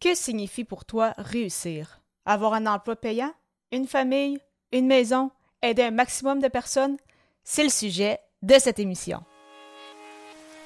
Que signifie pour toi réussir? Avoir un emploi payant? Une famille? Une maison? Aider un maximum de personnes? C'est le sujet de cette émission.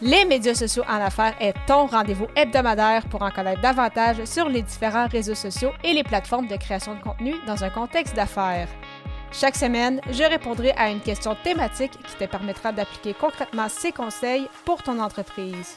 Les médias sociaux en affaires est ton rendez-vous hebdomadaire pour en connaître davantage sur les différents réseaux sociaux et les plateformes de création de contenu dans un contexte d'affaires. Chaque semaine, je répondrai à une question thématique qui te permettra d'appliquer concrètement ces conseils pour ton entreprise.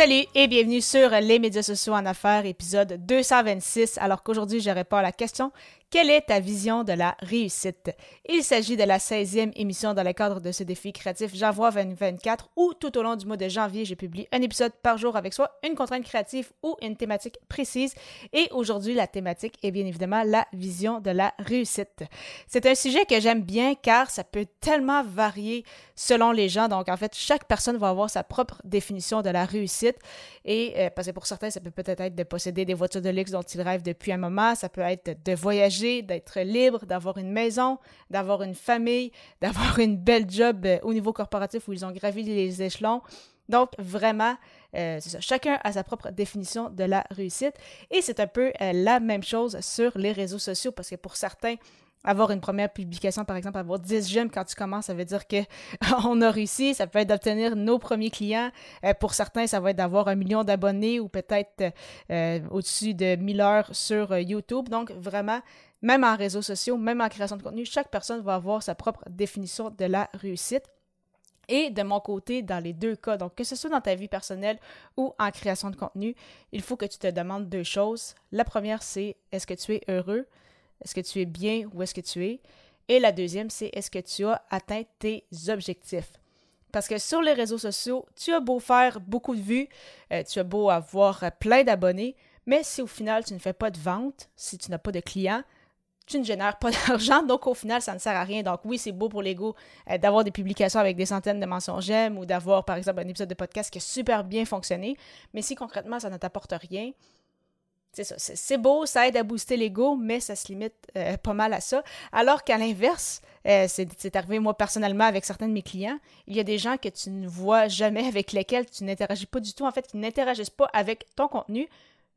Salut et bienvenue sur les médias sociaux en affaires, épisode 226. Alors qu'aujourd'hui, je réponds à la question quelle est ta vision de la réussite? Il s'agit de la 16e émission dans le cadre de ce défi créatif J'envoie 2024 où tout au long du mois de janvier, je publie un épisode par jour avec soit une contrainte créative ou une thématique précise. Et aujourd'hui, la thématique est bien évidemment la vision de la réussite. C'est un sujet que j'aime bien car ça peut tellement varier selon les gens. Donc en fait, chaque personne va avoir sa propre définition de la réussite. Et euh, parce que pour certains, ça peut peut-être être de posséder des voitures de luxe dont ils rêvent depuis un moment. Ça peut être de voyager d'être libre, d'avoir une maison, d'avoir une famille, d'avoir une belle job euh, au niveau corporatif où ils ont gravi les échelons. Donc, vraiment, euh, c'est ça. Chacun a sa propre définition de la réussite. Et c'est un peu euh, la même chose sur les réseaux sociaux parce que pour certains, avoir une première publication, par exemple, avoir 10 j'aime quand tu commences, ça veut dire qu'on a réussi. Ça peut être d'obtenir nos premiers clients. Pour certains, ça va être d'avoir un million d'abonnés ou peut-être au-dessus de 1000 heures sur YouTube. Donc, vraiment, même en réseaux sociaux, même en création de contenu, chaque personne va avoir sa propre définition de la réussite. Et de mon côté, dans les deux cas, donc que ce soit dans ta vie personnelle ou en création de contenu, il faut que tu te demandes deux choses. La première, c'est est-ce que tu es heureux? Est-ce que tu es bien où est-ce que tu es? Et la deuxième, c'est est-ce que tu as atteint tes objectifs? Parce que sur les réseaux sociaux, tu as beau faire beaucoup de vues, euh, tu as beau avoir plein d'abonnés, mais si au final tu ne fais pas de vente, si tu n'as pas de clients, tu ne génères pas d'argent, donc au final, ça ne sert à rien. Donc oui, c'est beau pour l'ego euh, d'avoir des publications avec des centaines de mentions j'aime ou d'avoir, par exemple, un épisode de podcast qui a super bien fonctionné, mais si concrètement, ça ne t'apporte rien, c'est ça, c'est beau, ça aide à booster l'ego, mais ça se limite euh, pas mal à ça. Alors qu'à l'inverse, euh, c'est arrivé moi personnellement avec certains de mes clients, il y a des gens que tu ne vois jamais, avec lesquels tu n'interagis pas du tout, en fait, qui n'interagissent pas avec ton contenu,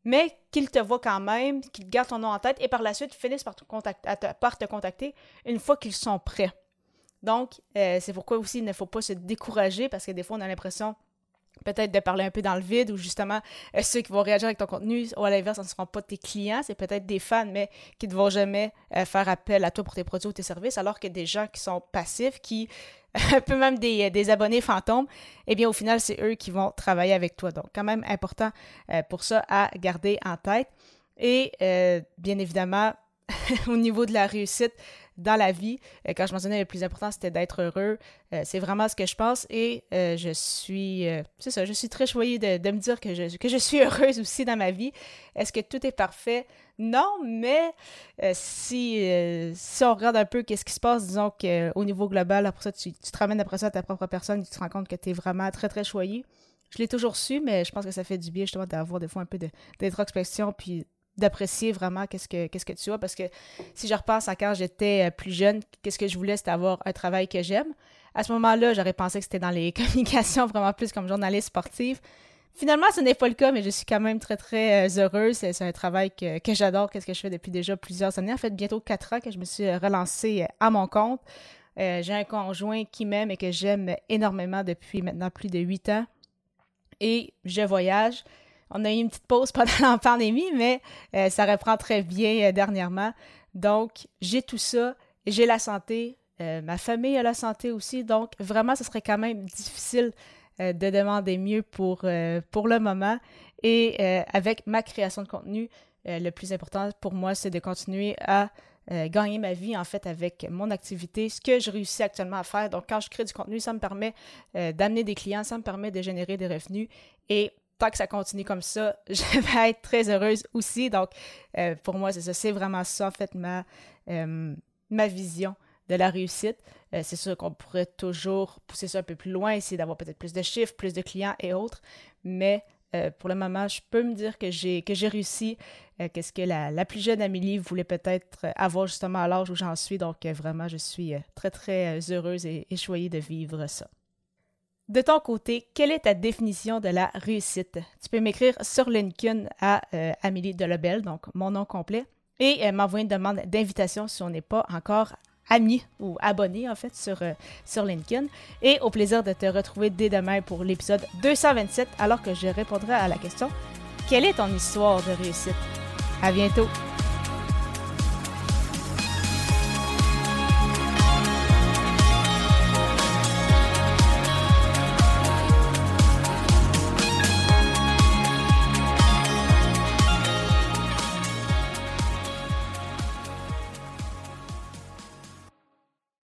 mais qu'ils te voient quand même, qu'ils gardent ton nom en tête et par la suite finissent par te, par te contacter une fois qu'ils sont prêts. Donc, euh, c'est pourquoi aussi il ne faut pas se décourager parce que des fois on a l'impression peut-être de parler un peu dans le vide ou justement euh, ceux qui vont réagir avec ton contenu ou à l'inverse, ce ne seront pas tes clients, c'est peut-être des fans, mais qui ne vont jamais euh, faire appel à toi pour tes produits ou tes services, alors que des gens qui sont passifs, qui un peu même des, des, abonnés fantômes, eh bien au final, c'est eux qui vont travailler avec toi. Donc quand même important euh, pour ça à garder en tête. Et bien évidemment, au niveau de la réussite, dans la vie. Euh, quand je mentionnais le plus important, c'était d'être heureux. Euh, c'est vraiment ce que je pense et euh, je suis, c'est ça, je suis très choyée de, me dire que je, suis heureuse aussi dans ma vie. Est-ce que tout est parfait? Non, mais si, on regarde un peu qu'est-ce qui se passe, disons qu'au niveau global, après ça, tu, te ramènes après ça à ta propre personne, tu te rends compte que tu es vraiment très, très choyé. Je l'ai toujours su, mais je pense que ça fait du bien justement d'avoir des fois un peu d'introspection puis d'apprécier vraiment qu'est-ce que tu as parce que si je repense à quand j'étais euh, plus jeune, qu'est-ce que je voulais c'était avoir un travail que j'aime. À ce moment-là, j'aurais pensé que c'était dans les communications vraiment plus comme journaliste sportive. Finalement, ce n'est pas le cas, mais je suis quand même très très euh, heureuse. C'est un travail que, j'adore, qu'est-ce que je fais depuis déjà plusieurs années. En fait, bientôt quatre ans que je me suis relancée à mon compte. Euh, j'ai un conjoint qui m'aime et que j'aime énormément depuis maintenant plus de huit ans. Et je voyage. On a eu une petite pause pendant la pandémie, mais euh, ça reprend très bien euh, dernièrement. Donc, j'ai tout ça, j'ai la santé, euh, ma famille a la santé aussi. Donc, vraiment, ce serait quand même difficile de demander mieux pour, pour le moment. Et avec ma création de contenu, le plus important pour moi, c'est de continuer à gagner ma vie en fait avec mon activité, ce que je réussis actuellement à faire. Donc quand je crée du contenu, ça me permet d'amener des clients, ça me permet de générer des revenus et que ça continue comme ça, je vais être très heureuse aussi. Donc, euh, pour moi, c'est ça. C'est vraiment ça, en fait, ma, euh, ma vision de la réussite. Euh, c'est sûr qu'on pourrait toujours pousser ça un peu plus loin, essayer d'avoir peut-être plus de chiffres, plus de clients et autres. Mais pour le moment, je peux me dire que j'ai que j'ai réussi. Qu'est-ce que la, la, plus jeune Amélie voulait peut-être avoir justement à l'âge où j'en suis. Donc, vraiment, je suis très, très heureuse et, et choyée de vivre ça. De ton côté, quelle est ta définition de la réussite? Tu peux m'écrire sur LinkedIn à euh, Amélie Delobel, donc mon nom complet, et euh, m'envoyer une demande d'invitation si on n'est pas encore ami ou abonné en fait sur, euh, sur LinkedIn. Et au plaisir de te retrouver dès demain pour l'épisode 227 alors que je répondrai à la question Quelle est ton histoire de réussite? À bientôt!